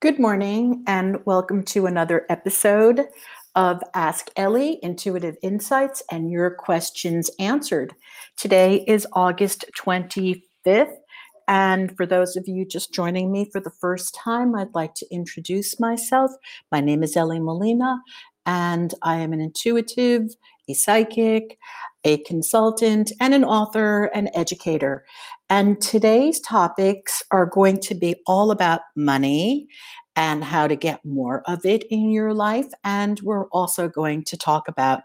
Good morning, and welcome to another episode of Ask Ellie Intuitive Insights and Your Questions Answered. Today is August 25th, and for those of you just joining me for the first time, I'd like to introduce myself. My name is Ellie Molina, and I am an intuitive, a psychic, a consultant, and an author and educator. And today's topics are going to be all about money and how to get more of it in your life. And we're also going to talk about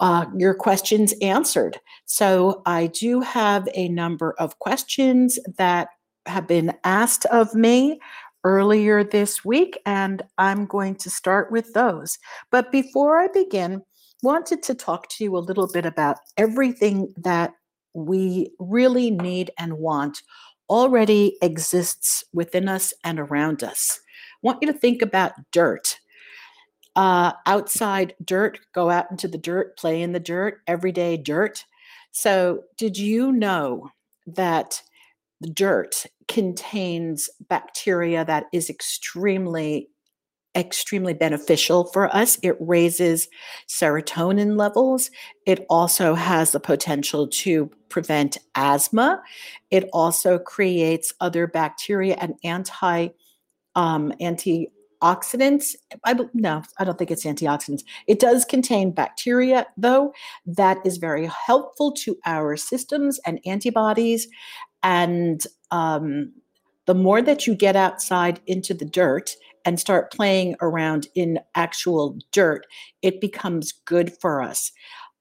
uh, your questions answered. So I do have a number of questions that have been asked of me earlier this week, and I'm going to start with those. But before I begin, wanted to talk to you a little bit about everything that we really need and want already exists within us and around us. I want you to think about dirt. Uh, outside dirt, go out into the dirt, play in the dirt, everyday dirt. So, did you know that dirt contains bacteria that is extremely extremely beneficial for us. It raises serotonin levels. It also has the potential to prevent asthma. It also creates other bacteria and anti um, antioxidants. I no, I don't think it's antioxidants. It does contain bacteria, though, that is very helpful to our systems and antibodies. And um, the more that you get outside into the dirt and start playing around in actual dirt, it becomes good for us.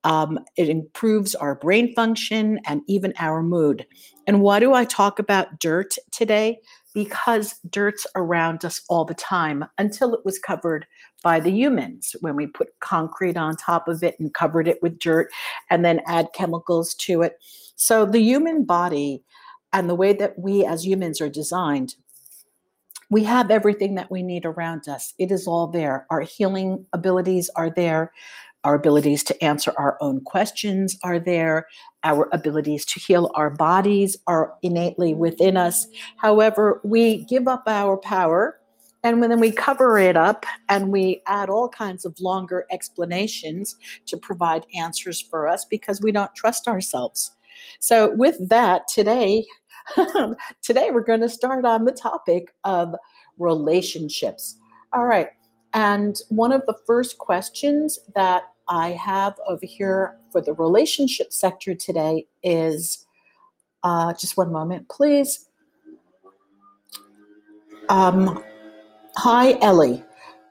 Um, it improves our brain function and even our mood. And why do I talk about dirt today? Because dirt's around us all the time until it was covered by the humans when we put concrete on top of it and covered it with dirt and then add chemicals to it. So the human body and the way that we as humans are designed we have everything that we need around us. It is all there. Our healing abilities are there. Our abilities to answer our own questions are there. Our abilities to heal our bodies are innately within us. However, we give up our power and then we cover it up and we add all kinds of longer explanations to provide answers for us because we don't trust ourselves. So, with that, today Today, we're going to start on the topic of relationships. All right. And one of the first questions that I have over here for the relationship sector today is uh, just one moment, please. Um, hi, Ellie.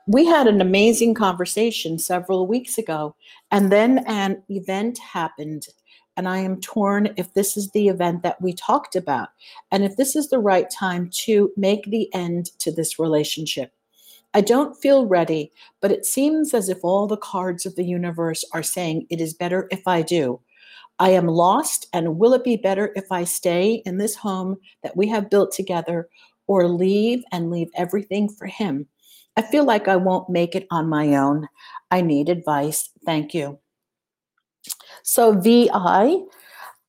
We had an amazing conversation several weeks ago, and then an event happened and I am torn if this is the event that we talked about and if this is the right time to make the end to this relationship. I don't feel ready, but it seems as if all the cards of the universe are saying it is better if I do. I am lost, and will it be better if I stay in this home that we have built together or leave and leave everything for him? I feel like I won't make it on my own. I need advice. Thank you. So, VI,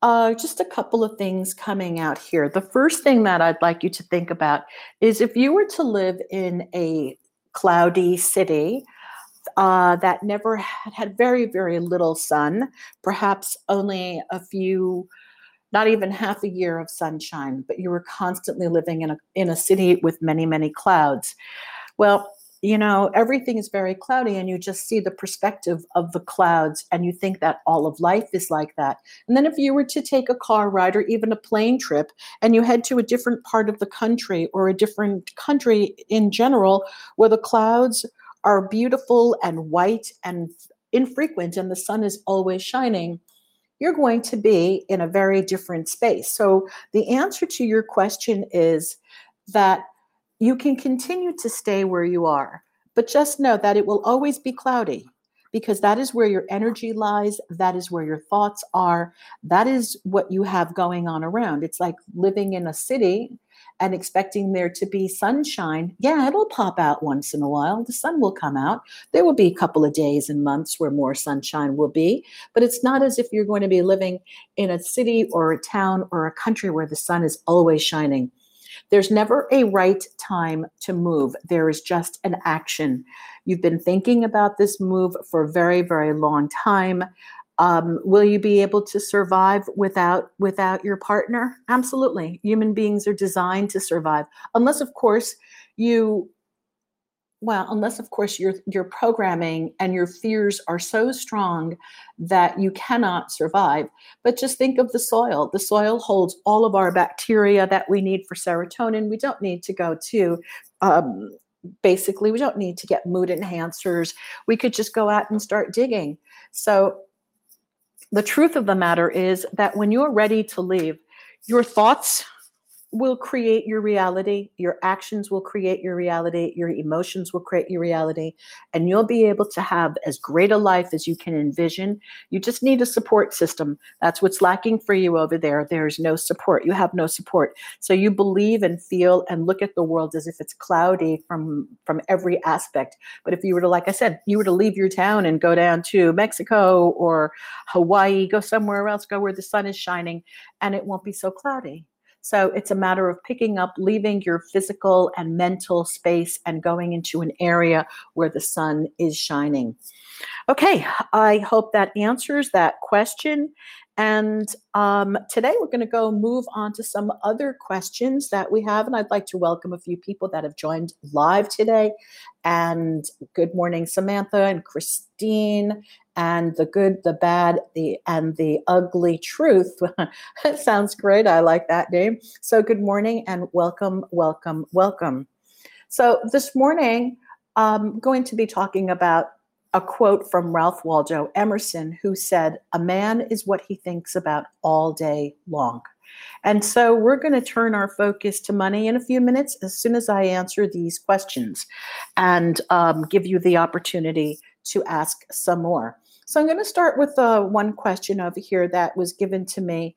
uh, just a couple of things coming out here. The first thing that I'd like you to think about is if you were to live in a cloudy city uh, that never had, had very, very little sun, perhaps only a few, not even half a year of sunshine, but you were constantly living in a, in a city with many, many clouds. Well, you know, everything is very cloudy and you just see the perspective of the clouds and you think that all of life is like that. And then if you were to take a car ride or even a plane trip and you head to a different part of the country or a different country in general where the clouds are beautiful and white and infrequent and the sun is always shining, you're going to be in a very different space. So the answer to your question is that you can continue to stay where you are, but just know that it will always be cloudy because that is where your energy lies. That is where your thoughts are. That is what you have going on around. It's like living in a city and expecting there to be sunshine. Yeah, it'll pop out once in a while. The sun will come out. There will be a couple of days and months where more sunshine will be, but it's not as if you're going to be living in a city or a town or a country where the sun is always shining. There's never a right time to move. There is just an action. You've been thinking about this move for a very, very long time. Um, will you be able to survive without without your partner? Absolutely. Human beings are designed to survive, unless, of course, you well unless of course your your programming and your fears are so strong that you cannot survive. But just think of the soil. The soil holds all of our bacteria that we need for serotonin. We don't need to go to um, basically we don't need to get mood enhancers. We could just go out and start digging. So the truth of the matter is that when you're ready to leave your thoughts will create your reality. Your actions will create your reality. Your emotions will create your reality. And you'll be able to have as great a life as you can envision. You just need a support system. That's what's lacking for you over there. There's no support. You have no support. So you believe and feel and look at the world as if it's cloudy from, from every aspect. But if you were to, like I said, you were to leave your town and go down to Mexico or Hawaii, go somewhere else, go where the sun is shining, and it won't be so cloudy so it's a matter of picking up, leaving your physical and mental space and going into an area where the sun is shining. Okay, I hope that answers that question. And um, today we're going to go move on to some other questions that we have. And I'd like to welcome a few people that have joined live today. And good morning, Samantha and Christine and the good, the bad, the and the ugly truth. sounds great. I like that name. So good morning and welcome, welcome, welcome. So this morning, I'm going to be talking about a quote from Ralph Waldo Emerson, who said, "A man is what he thinks about all day long." And so we're going to turn our focus to money in a few minutes as soon as I answer these questions and um, give you the opportunity to ask some more. So I'm going to start with uh, one question over here that was given to me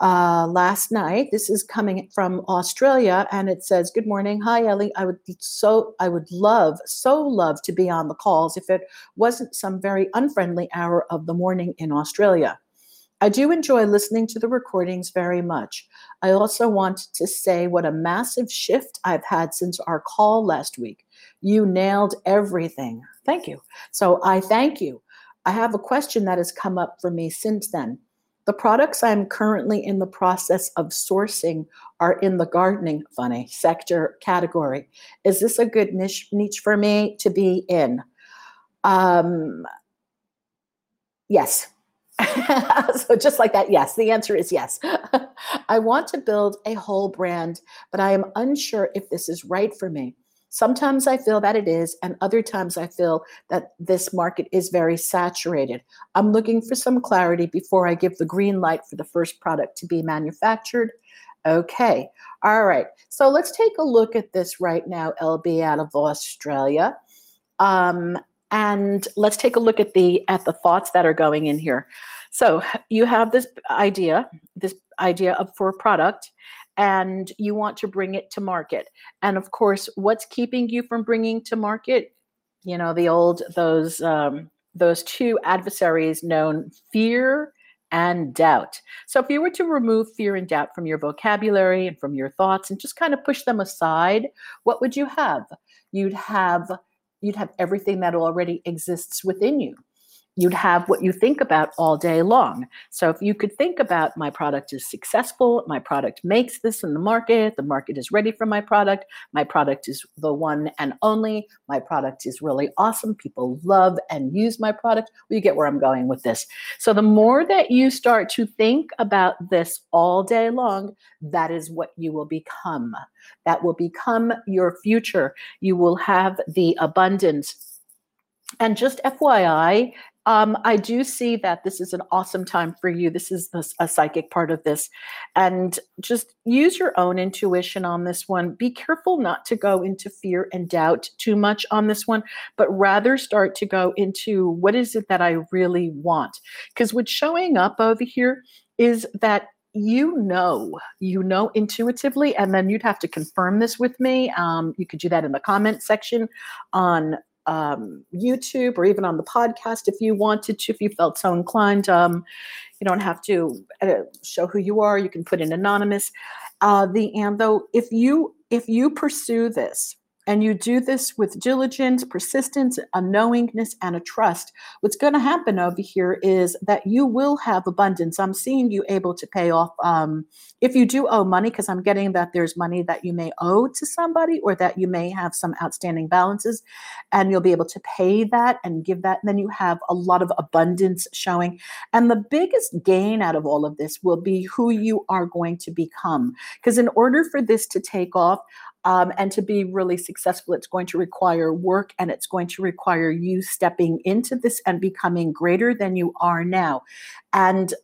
uh, last night. This is coming from Australia, and it says, "Good morning, hi Ellie. I would so I would love so love to be on the calls if it wasn't some very unfriendly hour of the morning in Australia." I do enjoy listening to the recordings very much. I also want to say what a massive shift I've had since our call last week. You nailed everything. Thank you. So I thank you. I have a question that has come up for me since then. The products I'm currently in the process of sourcing are in the gardening funny sector category. Is this a good niche, niche for me to be in? Um, yes. so just like that, yes. The answer is yes. I want to build a whole brand, but I am unsure if this is right for me. Sometimes I feel that it is, and other times I feel that this market is very saturated. I'm looking for some clarity before I give the green light for the first product to be manufactured. Okay, all right. So let's take a look at this right now, LB out of Australia. Um, and let's take a look at the at the thoughts that are going in here. So you have this idea, this idea of for a product, and you want to bring it to market. And of course, what's keeping you from bringing to market? You know, the old those um, those two adversaries known fear and doubt. So if you were to remove fear and doubt from your vocabulary and from your thoughts and just kind of push them aside, what would you have? You'd have you'd have everything that already exists within you you'd have what you think about all day long. So if you could think about my product is successful, my product makes this in the market, the market is ready for my product, my product is the one and only, my product is really awesome, people love and use my product, well, you get where I'm going with this. So the more that you start to think about this all day long, that is what you will become. That will become your future. You will have the abundance and just FYI, um, I do see that this is an awesome time for you. This is a, a, psychic part of this. And just use your own intuition on this one. Be careful not to go into fear and doubt too much on this one, but rather start to go into what is it that I really want? Because what's showing up over here is that you know, you know intuitively, and then you'd have to confirm this with me. Um, you could do that in the comment section on um, YouTube or even on the podcast if you wanted to, if you felt so inclined. Um, you don't have to uh, show who you are. You can put in anonymous. Uh, the and though if you if you pursue this and you do this with diligence, persistence, a knowingness, and a trust, what's going to happen over here is that you will have abundance. I'm seeing you able to pay off. Um, if you do owe money, because I'm getting that there's money that you may owe to somebody or that you may have some outstanding balances, and you'll be able to pay that and give that. And then you have a lot of abundance showing. And the biggest gain out of all of this will be who you are going to become. Because in order for this to take off, um, and to be really successful, it's going to require work and it's going to require you stepping into this and becoming greater than you are now. And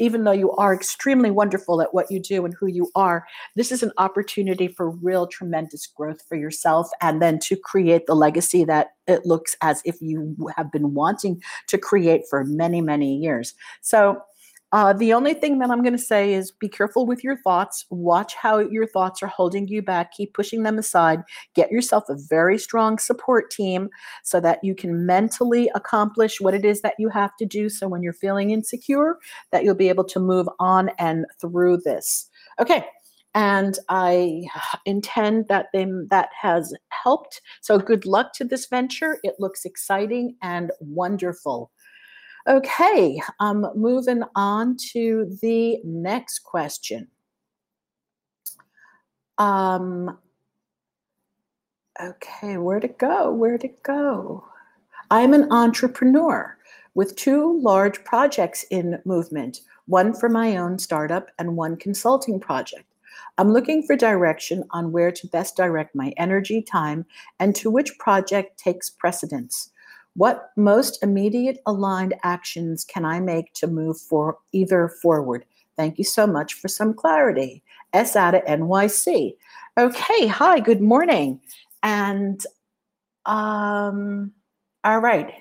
even though you are extremely wonderful at what you do and who you are, this is an opportunity for real tremendous growth for yourself and then to create the legacy that it looks as if you have been wanting to create for many, many years. So, uh, the only thing that I'm going to say is be careful with your thoughts. Watch how your thoughts are holding you back. Keep pushing them aside. Get yourself a very strong support team so that you can mentally accomplish what it is that you have to do. So when you're feeling insecure, that you'll be able to move on and through this. Okay. And I intend that them that has helped. So good luck to this venture. It looks exciting and wonderful. Okay, um, moving on to the next question. Um, okay, where to go? Where to go? I'm an entrepreneur with two large projects in movement, one for my own startup and one consulting project. I'm looking for direction on where to best direct my energy, time, and to which project takes precedence. What most immediate aligned actions can I make to move for either forward? Thank you so much for some clarity. S out of NYC. Okay, hi, good morning. And um, all right,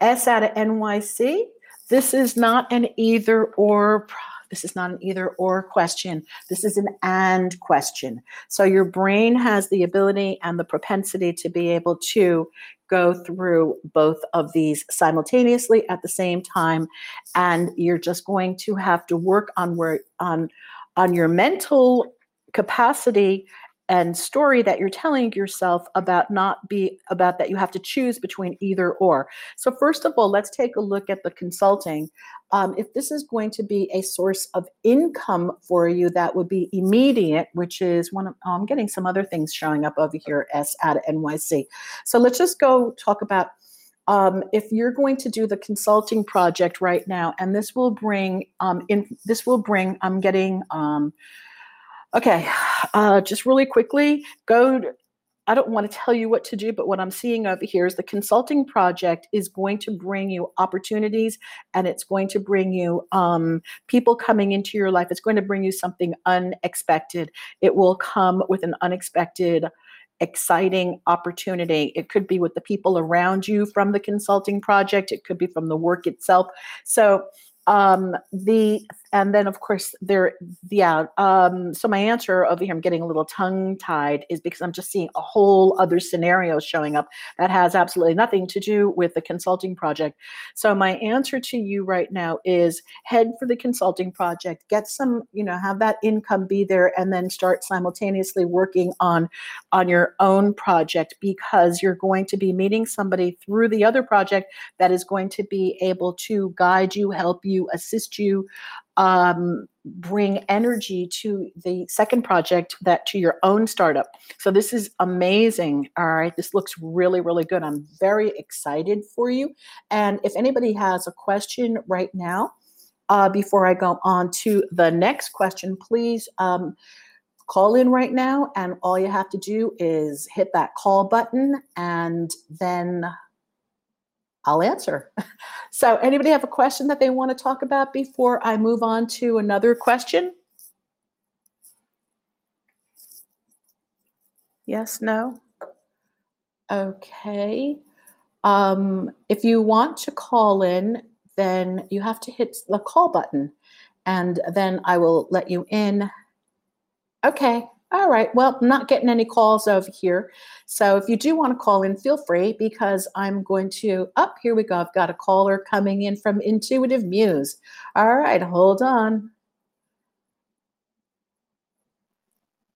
S out of NYC. This is not an either or this is not an either or question. This is an and question. So your brain has the ability and the propensity to be able to go through both of these simultaneously at the same time and you're just going to have to work on where on on your mental capacity and story that you're telling yourself about not be about that you have to choose between either or. So first of all let's take a look at the consulting. Um, if this is going to be a source of income for you that would be immediate which is one of oh, i'm getting some other things showing up over here as at nyc so let's just go talk about um, if you're going to do the consulting project right now and this will bring um, in this will bring i'm getting um, Okay, uh, just really quickly, go. To, I don't want to tell you what to do, but what I'm seeing over here is the consulting project is going to bring you opportunities and it's going to bring you um, people coming into your life. It's going to bring you something unexpected. It will come with an unexpected exciting opportunity. It could be with the people around you from the consulting project, it could be from the work itself. So, um, the and then of course there yeah um, so my answer over here i'm getting a little tongue tied is because i'm just seeing a whole other scenario showing up that has absolutely nothing to do with the consulting project. So my answer to you right now is head for the consulting project get some you know have that income be there and then start simultaneously working on on your own project because you're going to be meeting somebody through the other project that is going to be able to guide you help you assist you um, bring energy to the second project that to your own startup. So this is amazing all right? This looks really really good. I'm very excited for you. And if anybody has a question right now uh, before i go on to the next question please um, call in right now. And all you have to do is hit that call button and then I'll answer. So, anybody have a question that they want to talk about before I move on to another question? Yes, no? Okay. Um, if you want to call in, then you have to hit the call button and then I will let you in. Okay. All right. Well, I'm not getting any calls over here. So if you do want to call in, feel free because I'm going to, up oh, here we go. I've got a caller coming in from Intuitive Muse. All right, hold on.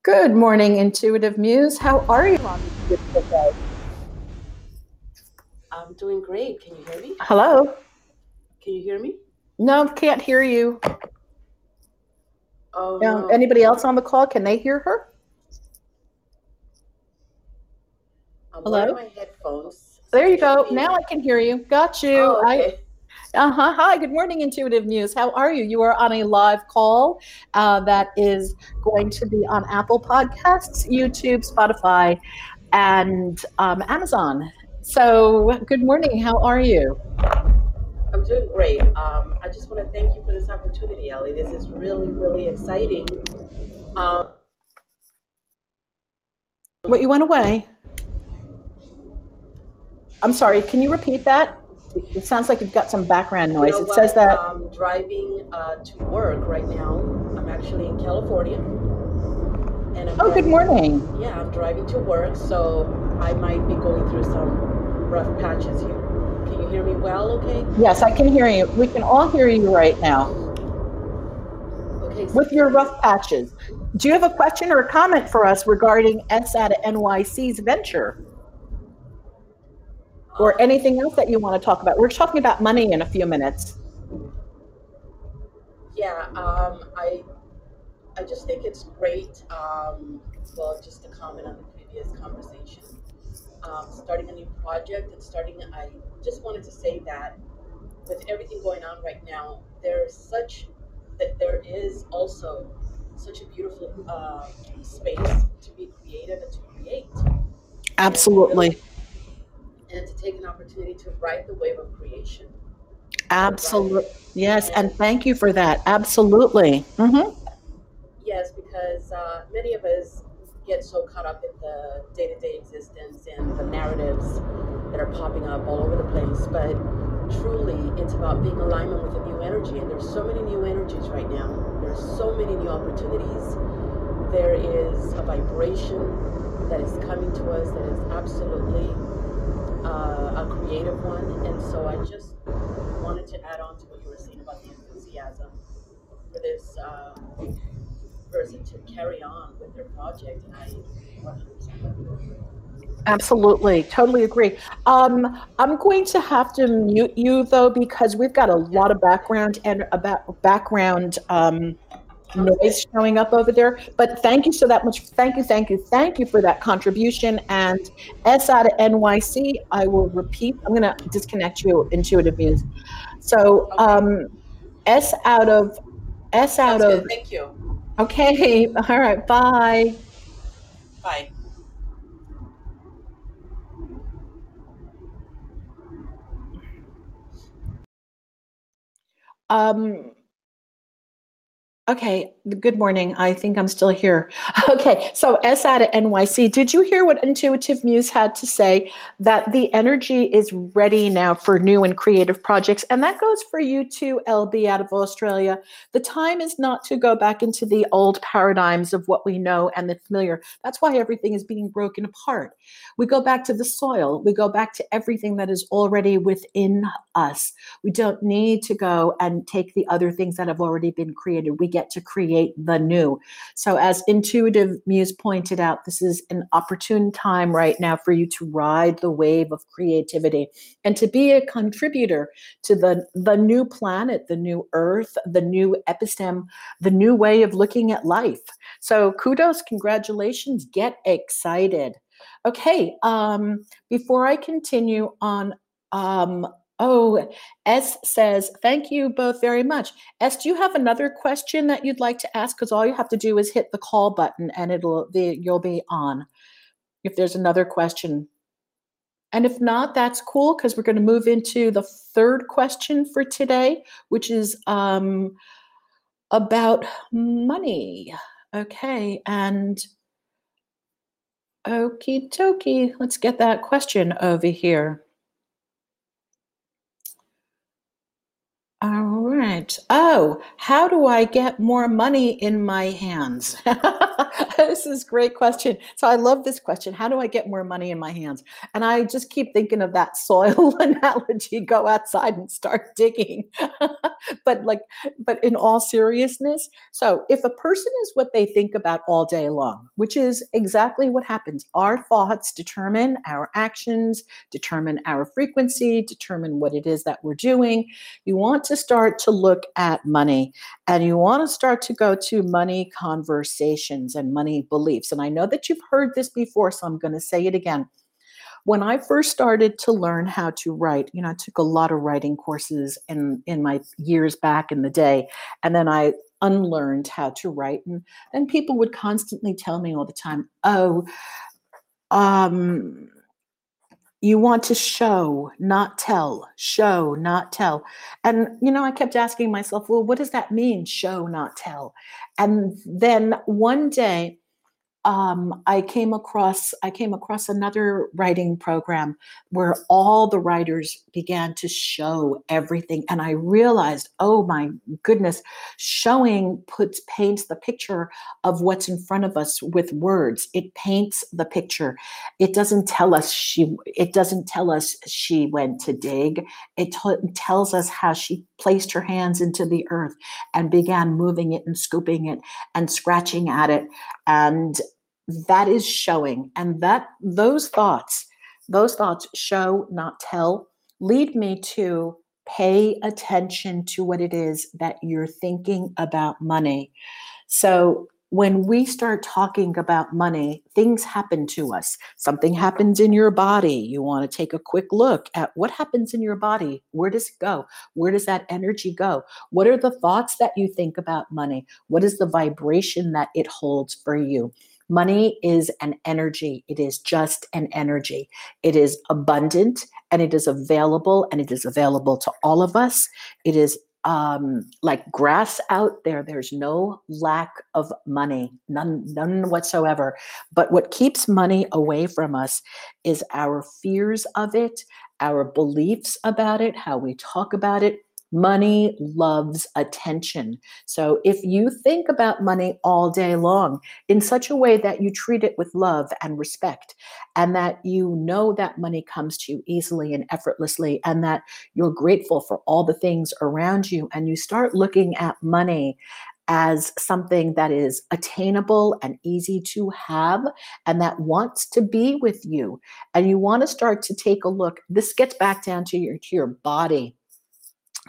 Good morning, Intuitive Muse. How are you on this day? I'm doing great. Can you hear me? Hello? Can you hear me? No, can't hear you. Oh, Um, no. anybody else on the call? Can they hear her? I'm hello? my headphones. There you go. Now I can hear you. Got you. Oh, I, okay. Uh-huh. Hi, good morning, Intuitive Muse. How are you? You are on a live call uh, that is going to be on Apple Podcasts, YouTube, Spotify, and um, Amazon. So, good morning. How are you? Doing great. Um, I just want to thank you for this opportunity, Ellie. This is really, really exciting. Um, What you went away? I'm sorry. Can you repeat that? It sounds like you've got some background you noise. know It what? says that. I'm driving uh, to work right now. I'm actually in California. And I'm Oh, good morning. Yeah, I'm driving to work, so I might be going through some rough patches here. Can you hear me well? Okay. Yes, I can hear you. We can all hear you right now Okay. so- with your rough patches. Do you have a question or a comment for us regarding SATA NYC's venture? or anything else that you want to talk about. We're talking about money in a few minutes. Yeah, um, I, I just think it's great. Um, well, just to comment on the previous conversation, um, starting a new project and starting, I just wanted to say that with everything going on right now, there's such that there is also such a beautiful uh, space to be creative and to create Absolutely. and to take an opportunity to ride the wave of creation. Absolutely. Yes. And thank you for that. Absolutely. hmm Yes, because uh, many of us get so caught up in the day to day existence and the narratives that are popping up all over the place. But truly, it's about being in alignment with a new energy. And there's so many new energies right now, there's so many new opportunities. There is a vibration that is coming to us that is absolutely uh, a creative one. And so I just wanted to add on to what you were saying about the enthusiasm for this. Uh, person to carry on with their project, and I 100% Absolutely. Totally agree. Um, I'm going to have to mute you though, because we've got a lot of background and about background um, noise showing up over there. But thank you so that much. Thank you, thank you, thank you for that contribution. And S out of NYC, I will repeat. I'm going to disconnect you, Intuitive Muse. So um, S out of S out Sounds of. good. Thank you. Okay. All right. Bye. Bye. Um, okay, good morning. I think I'm still here. Okay, so S at NYC, did you hear what Intuitive Muse had to say? That the energy is ready now for new and creative projects. And that goes for you too, LB out of Australia. The time is not to go back into the old paradigms of what we know and the familiar. That's why everything is being broken apart. We go back to the soil, we go back to everything that is already within us. We don't need to go and take the other things that have already been created. We get to create the new. So, as Intuitive Muse pointed out, this is an opportune time right now for you to ride the wave of creativity and to be a contributor to the, the new planet, the new earth, the new epistem, the new way of looking at life. So, kudos, congratulations, get excited. Okay, um, before I continue on, um, oh, S says, thank you both very much. S, do you have another question that you'd like to ask? Because all you have to do is hit the call button and it'll the you'll be on. If there's another question. And if not, that's cool because we're going to move into the third question for today, which is um, about money. Okay, and okie dokie, let's get that question over here. All right. Oh, how do I get more money in my hands? this is great question. So I love this question. How do I get more money in my hands? And I just keep thinking of that soil analogy. Go outside and start digging. but like, but in all seriousness, so if a person is what they think about all day long, which is exactly what happens, our thoughts determine our actions, determine our frequency, determine what it is that we're doing. You want to start to look at money and you want to start to go to money conversations and money beliefs. And I know that you've heard this before, so I'm going to say it again. When I first started to learn how to write, you know, I took a lot of writing courses in in my years back in the day, and then I unlearned how to write and then people would constantly tell me all the time, "Oh, um you want to show, not tell, show, not tell. And, you know, I kept asking myself, well, what does that mean, show, not tell? And then one day, um, I came across I came across another writing program where all the writers began to show everything, and I realized, oh my goodness, showing puts paints the picture of what's in front of us with words. It paints the picture. It doesn't tell us she. It doesn't tell us she went to dig. It t- tells us how she placed her hands into the earth and began moving it and scooping it and scratching at it and that is showing. And that those thoughts those thoughts show not tell lead me to pay attention to what it is that you're thinking about money. So when we start talking about money things happen to us. Something happens in your body. You want to take a quick look at what happens in your body. Where does it go? Where does that energy go? What are the thoughts that you think about money? What is the vibration that it holds for you Money is an energy. It is just an energy. It is abundant and it is available and it is available to all of us. It is um, like grass out there. There's no lack of money, none, none whatsoever. But what keeps money away from us is our fears of it, our beliefs about it, how we talk about it, Money loves attention. So if you think about money all day long in such a way that you treat it with love and respect, and that you know that money comes to you easily and effortlessly, and that you're grateful for all the things around you, and you start looking at money as something that is attainable and easy to have and that wants to be with you and you want to start to take a look this gets back down to your to your body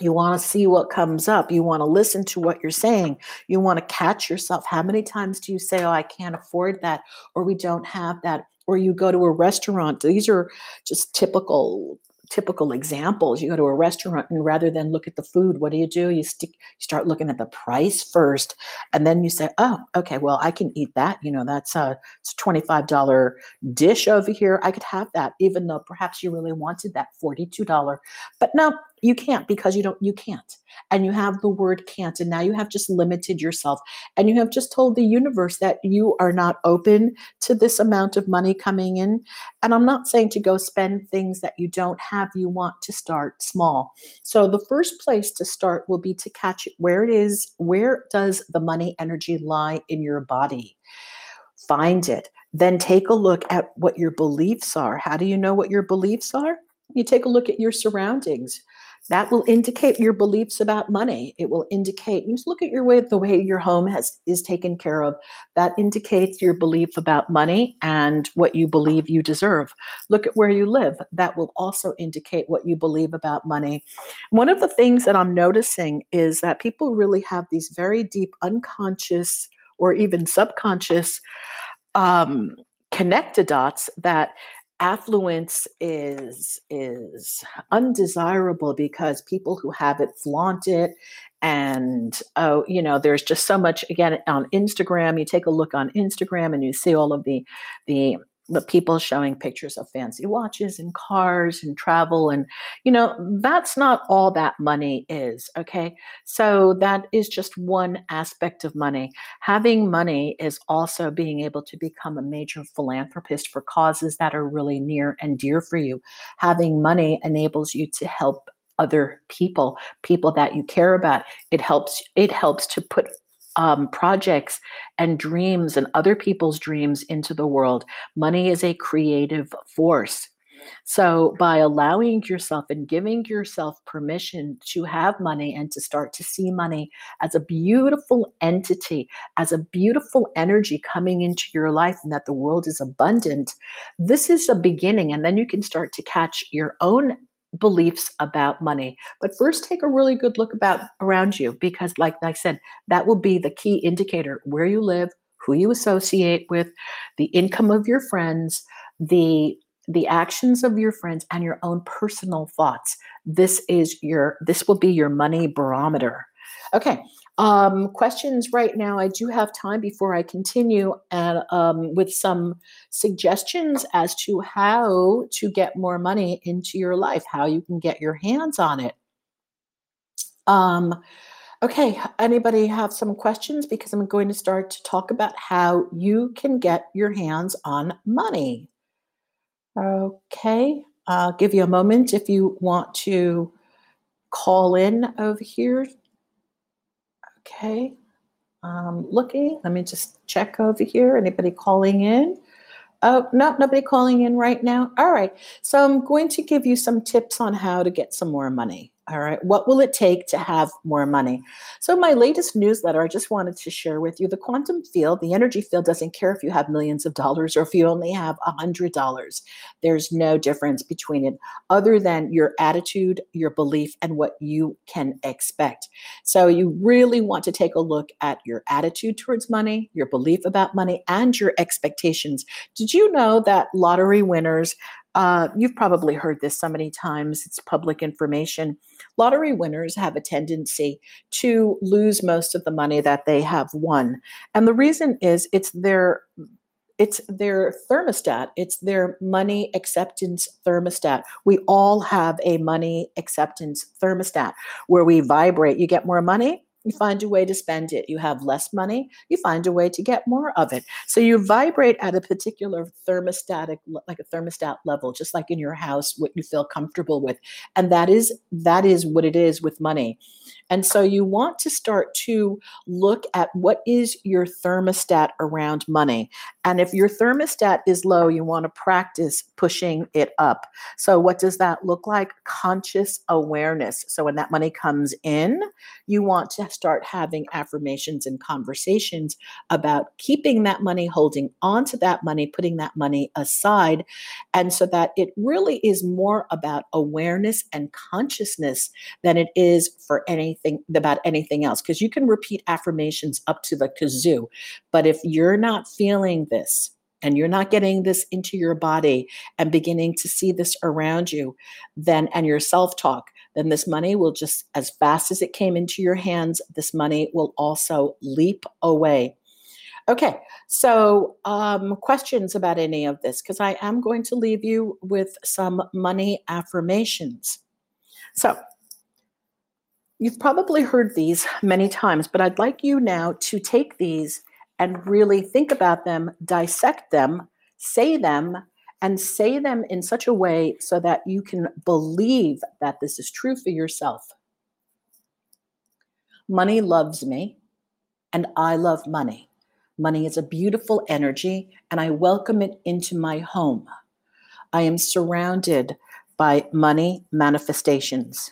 you want to see what comes up. You want to listen to what you're saying. You want to catch yourself. How many times do you say, Oh, I can't afford that, or we don't have that, or you go to a restaurant? These are just typical typical examples. You go to a restaurant and rather than look at the food, what do you do? You stick you start looking at the price first and then you say, "Oh, okay, well, I can eat that. You know, that's a it's a $25 dish over here. I could have that even though perhaps you really wanted that $42." But no, you can't because you don't you can't. And you have the word can't and now you have just limited yourself. And you have just told the universe that you are not open to this amount of money coming in. And i'm not saying to go spend things that you don't have. You want to start small. So the first place to start will be to catch it where it is where does the money energy lie in your body? Find it. Then take a look at what your beliefs are. How do you know what your beliefs are? You take a look at your surroundings that will indicate your beliefs about money. It will indicate you just look at your way the way your home has is taken care of. That indicates your belief about money and what you believe you deserve. Look at where you live. That will also indicate what you believe about money. One of the things that i'm noticing is that people really have these very deep unconscious or even subconscious um, connected dots that affluence is is undesirable because people who have it flaunt it and oh you know there's just so much again on instagram you take a look on instagram and you see all of the the the people showing pictures of fancy watches and cars and travel and you know that's not all that money is okay? So that is just one aspect of money. Having money is also being able to become a major philanthropist for causes that are really near and dear for you. Having money enables you to help other people people that you care about. It helps it helps to put um, projects and dreams and other people's dreams into the world. Money is a creative force. So, by allowing yourself and giving yourself permission to have money and to start to see money as a beautiful entity, as a beautiful energy coming into your life, and that the world is abundant, this is a beginning. And then you can start to catch your own beliefs about money but first take a really good look about around you because like i said that will be the key indicator where you live who you associate with the income of your friends the the actions of your friends and your own personal thoughts. This is your this will be your money barometer. Okay um, questions right now i do have time before i continue and um, with some suggestions as to how to get more money into your life how you can get your hands on it. Um, okay anybody have some questions? Because i'm going to start to talk about how you can get your hands on money. Okay, I'll give you a moment if you want to call in over here. Okay, um, looking. Let me just check over here. Anybody calling in? Oh, no, nobody calling in right now. All right. So I'm going to give you some tips on how to get some more money. All right. What will it take to have more money? So, my latest newsletter, I just wanted to share with you the quantum field, the energy field doesn't care if you have millions of dollars or if you only have a hundred dollars. There's no difference between it other than your attitude, your belief, and what you can expect. So, you really want to take a look at your attitude towards money, your belief about money, and your expectations. Did you know that lottery winners uh, you've probably heard this so many times, it's public information. Lottery winners have a tendency to lose most of the money that they have won. And the reason is it's their it's their thermostat it's their money acceptance thermostat we all have a money acceptance thermostat where we vibrate you get more money you find a way to spend it. You have less money, you find a way to get more of it. So you vibrate at a particular thermostatic, like a thermostat level, just like in your house, what you feel comfortable with. And that is that is what it is with money. And so you want to start to look at what is your thermostat around money. And if your thermostat is low, you want to practice pushing it up. So, what does that look like? Conscious awareness. So, when that money comes in, you want to start having affirmations and conversations about keeping that money, holding on to that money, putting that money aside. And so that it really is more about awareness and consciousness than it is for anything about anything else. Because you can repeat affirmations up to the kazoo. But if you're not feeling this, and you're not getting this into your body and beginning to see this around you, then and your self-talk, then this money will just, as fast as it came into your hands, this money will also leap away. Okay, so um, questions about any of this, because I am going to leave you with some money affirmations. So, you've probably heard these many times, but I'd like you now to take these and really think about them, dissect them, say them, and say them in such a way so that you can believe that this is true for yourself. Money loves me, and I love money. Money is a beautiful energy, and I welcome it into my home. I am surrounded by money manifestations.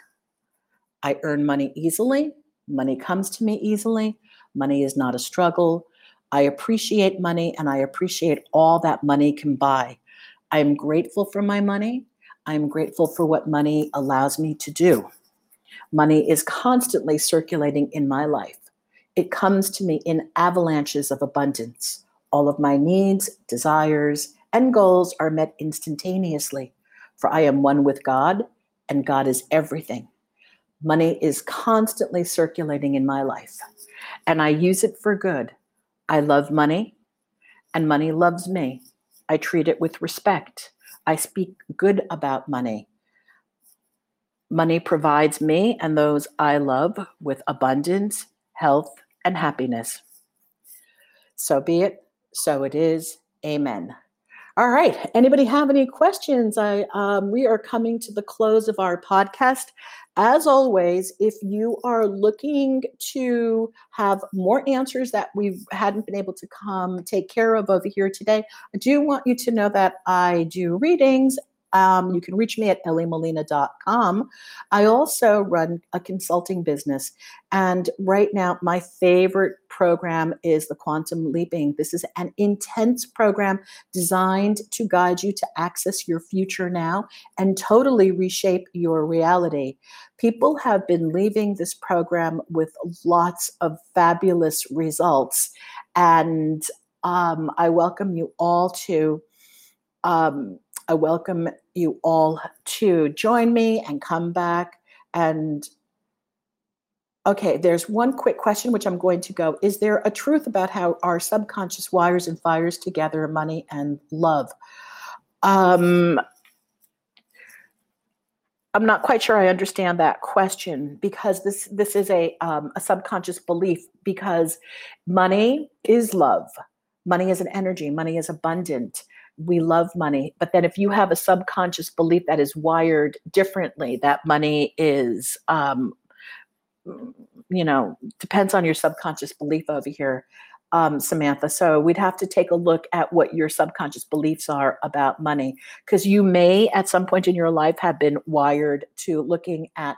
I earn money easily. Money comes to me easily. Money is not a struggle. I appreciate money and I appreciate all that money can buy. I'm grateful for my money. I'm grateful for what money allows me to do. Money is constantly circulating in my life. It comes to me in avalanches of abundance. All of my needs, desires, and goals are met instantaneously, for I am one with God, and God is everything. Money is constantly circulating in my life, and I use it for good. I love money, and money loves me. I treat it with respect. I speak good about money. Money provides me and those I love with abundance, health, and happiness. So be it, so it is. Amen. All right. Anybody have any questions? I um, we are coming to the close of our podcast. As always, if you are looking to have more answers that we hadn't been able to come take care of over here today, I do want you to know that I do readings um, you can reach me at elliemolina.com. I also run a consulting business. And right now, my favorite program is the Quantum Leaping. This is an intense program designed to guide you to access your future now and totally reshape your reality. People have been leaving this program with lots of fabulous results. And um, I welcome you all to. Um, I welcome you all to join me and come back. And okay, there's one quick question which I'm going to go. Is there a truth about how our subconscious wires and fires together money and love? Um, I'm not quite sure I understand that question because this this is a um, a subconscious belief because money is love, money is an energy, money is abundant, we love money. But then if you have a subconscious belief that is wired differently, that money is, um, you know, depends on your subconscious belief over here, um, Samantha. So we'd have to take a look at what your subconscious beliefs are about money, because you may at some point in your life have been wired to looking at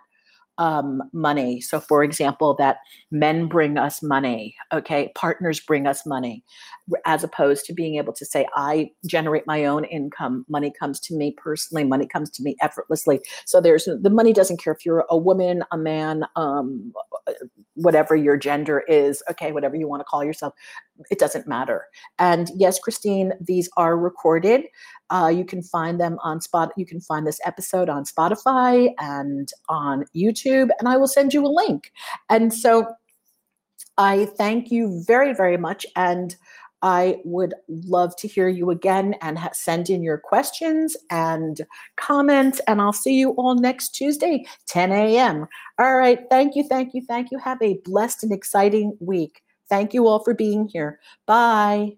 um, money. So, for example, that men bring us money, okay, partners bring us money, as opposed to being able to say, I generate my own income. Money comes to me personally, money comes to me effortlessly. So, there's the money doesn't care if you're a woman, a man, um, whatever your gender is, okay, whatever you want to call yourself, it doesn't matter. And yes, Christine, these are recorded. Uh, you can find them on spot. You can find this episode on Spotify and on YouTube, and I will send you a link. And so I thank you very, very much. And I would love to hear you again and ha- send in your questions and comments. And I'll see you all next Tuesday, 10 a.m. All right. Thank you. Thank you. Thank you. Have a blessed and exciting week. Thank you all for being here. Bye.